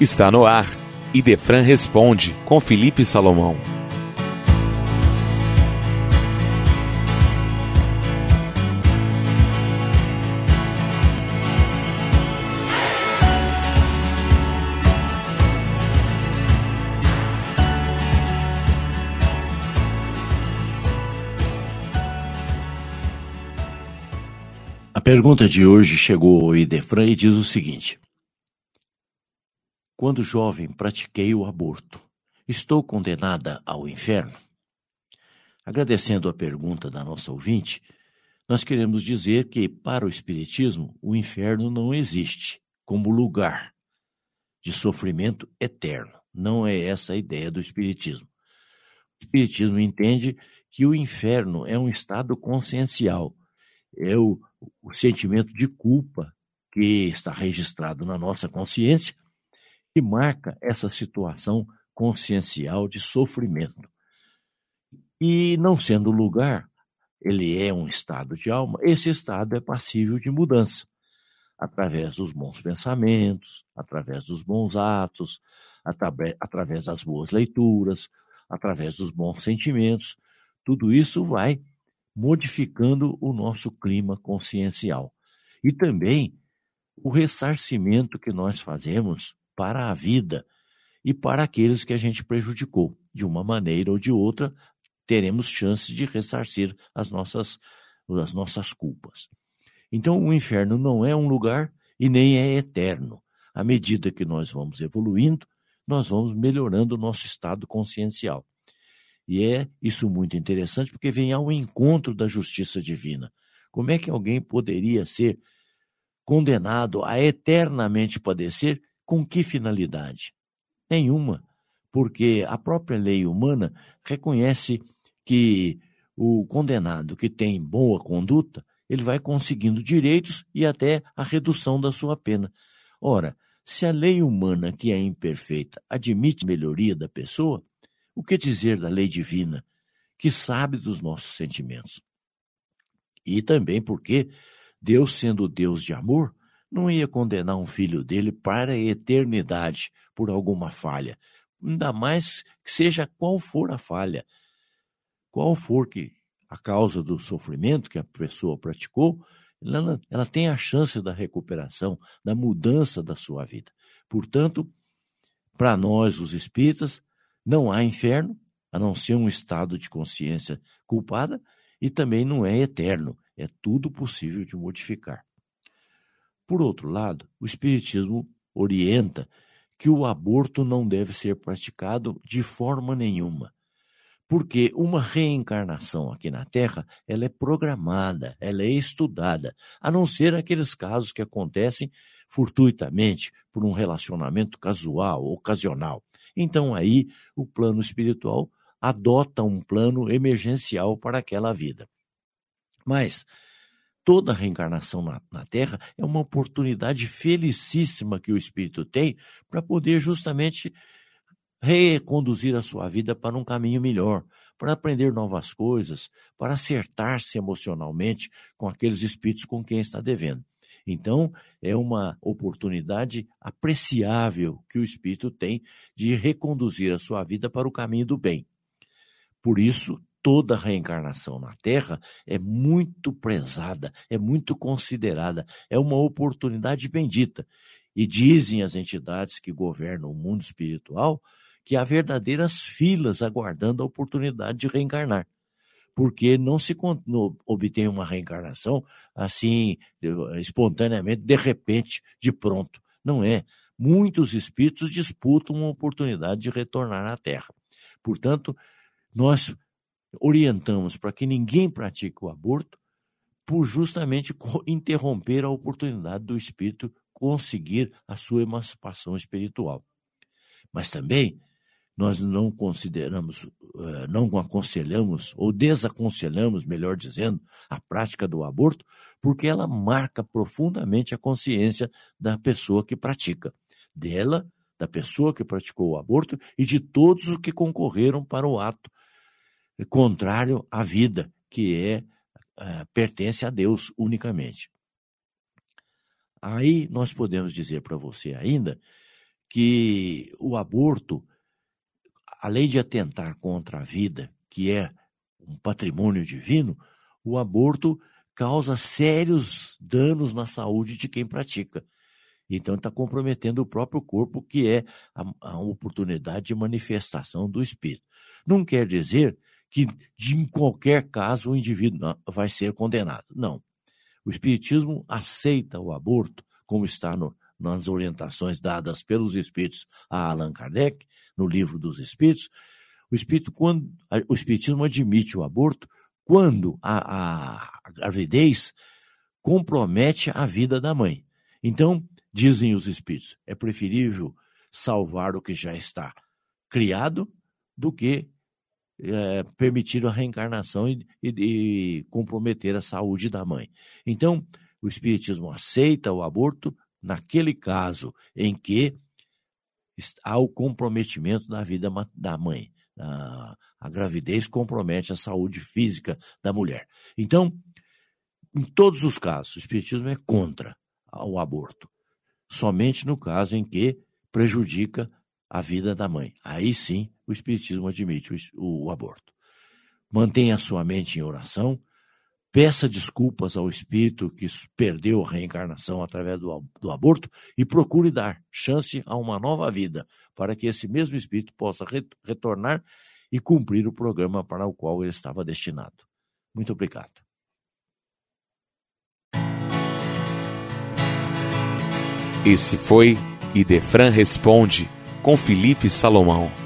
Está no ar. Idefran responde com Felipe Salomão. A pergunta de hoje chegou ao Idefran e diz o seguinte: Quando jovem pratiquei o aborto, estou condenada ao inferno? Agradecendo a pergunta da nossa ouvinte, nós queremos dizer que, para o Espiritismo, o inferno não existe como lugar de sofrimento eterno. Não é essa a ideia do Espiritismo. O Espiritismo entende que o inferno é um estado consciencial, é o o sentimento de culpa que está registrado na nossa consciência, que marca essa situação consciencial de sofrimento. E não sendo lugar, ele é um estado de alma, esse estado é passível de mudança, através dos bons pensamentos, através dos bons atos, através das boas leituras, através dos bons sentimentos. Tudo isso vai modificando o nosso clima consciencial. E também o ressarcimento que nós fazemos para a vida e para aqueles que a gente prejudicou. De uma maneira ou de outra, teremos chance de ressarcir as nossas, as nossas culpas. Então, o inferno não é um lugar e nem é eterno. À medida que nós vamos evoluindo, nós vamos melhorando o nosso estado consciencial. E é isso muito interessante porque vem ao encontro da justiça divina. Como é que alguém poderia ser condenado a eternamente padecer? Com que finalidade? Nenhuma, porque a própria lei humana reconhece que o condenado que tem boa conduta, ele vai conseguindo direitos e até a redução da sua pena. Ora, se a lei humana, que é imperfeita, admite melhoria da pessoa, o que dizer da lei divina, que sabe dos nossos sentimentos? E também porque Deus, sendo Deus de amor, não ia condenar um filho dele para a eternidade por alguma falha, ainda mais que seja qual for a falha, qual for que a causa do sofrimento que a pessoa praticou, ela, ela tem a chance da recuperação, da mudança da sua vida. Portanto, para nós, os espíritas, não há inferno, a não ser um estado de consciência culpada, e também não é eterno, é tudo possível de modificar. Por outro lado, o Espiritismo orienta que o aborto não deve ser praticado de forma nenhuma, porque uma reencarnação aqui na Terra ela é programada, ela é estudada, a não ser aqueles casos que acontecem fortuitamente por um relacionamento casual, ocasional. Então aí o plano espiritual adota um plano emergencial para aquela vida. Mas toda reencarnação na, na, Terra é uma oportunidade felicíssima que o espírito tem para poder justamente reconduzir a sua vida para um caminho melhor, para aprender novas coisas, para acertar-se emocionalmente com aqueles espíritos com quem está devendo. Então, é uma oportunidade apreciável que o espírito tem de reconduzir a sua vida para o caminho do bem. Por isso, toda reencarnação na Terra é muito prezada, é muito considerada, é uma oportunidade bendita. E dizem as entidades que governam o mundo espiritual que há verdadeiras filas aguardando a oportunidade de reencarnar porque não se obtém uma reencarnação assim, espontaneamente, de repente, de pronto. Não é. Muitos espíritos disputam uma oportunidade de retornar à Terra. Portanto, nós orientamos para que ninguém pratique o aborto por justamente interromper a oportunidade do espírito conseguir a sua emancipação espiritual. Mas também nós não consideramos, eh, não aconselhamos, ou desaconselhamos, melhor dizendo, a prática do aborto, porque ela marca profundamente a consciência da pessoa que pratica, dela, da pessoa que praticou o aborto e de todos os que concorreram para o ato contrário à vida, que é, é pertence a Deus unicamente. Aí nós podemos dizer para você ainda que o aborto, além de atentar contra a vida, que é um patrimônio divino, o aborto causa sérios danos na saúde de quem pratica. Então está comprometendo o próprio corpo, que é a, a, oportunidade de manifestação do espírito. Não quer dizer que de em qualquer caso o indivíduo vai ser condenado. Não. O espiritismo aceita o aborto, como está no, nas orientações dadas pelos espíritos a Allan Kardec, no livro dos espíritos. O espírito quando o espiritismo admite o aborto quando a, a gravidez compromete a vida da mãe. Então, dizem os espíritos, é preferível salvar o que já está criado do que é, permitir a reencarnação e, e, e comprometer a saúde da mãe. Então, o Espiritismo aceita o aborto naquele caso em que há o comprometimento da vida da mãe. A, a gravidez compromete a saúde física da mulher. Então, em todos os casos, o Espiritismo é contra o aborto. Somente no caso em que prejudica a vida da mãe. Aí sim o Espiritismo admite o, o aborto. Mantenha sua mente em oração, peça desculpas ao espírito que perdeu a reencarnação através do, do, aborto e procure dar chance a uma nova vida, para que esse mesmo espírito possa re, retornar e cumprir o programa para o qual ele estava destinado. Muito obrigado. Esse foi Idefran Responde com Felipe Salomão.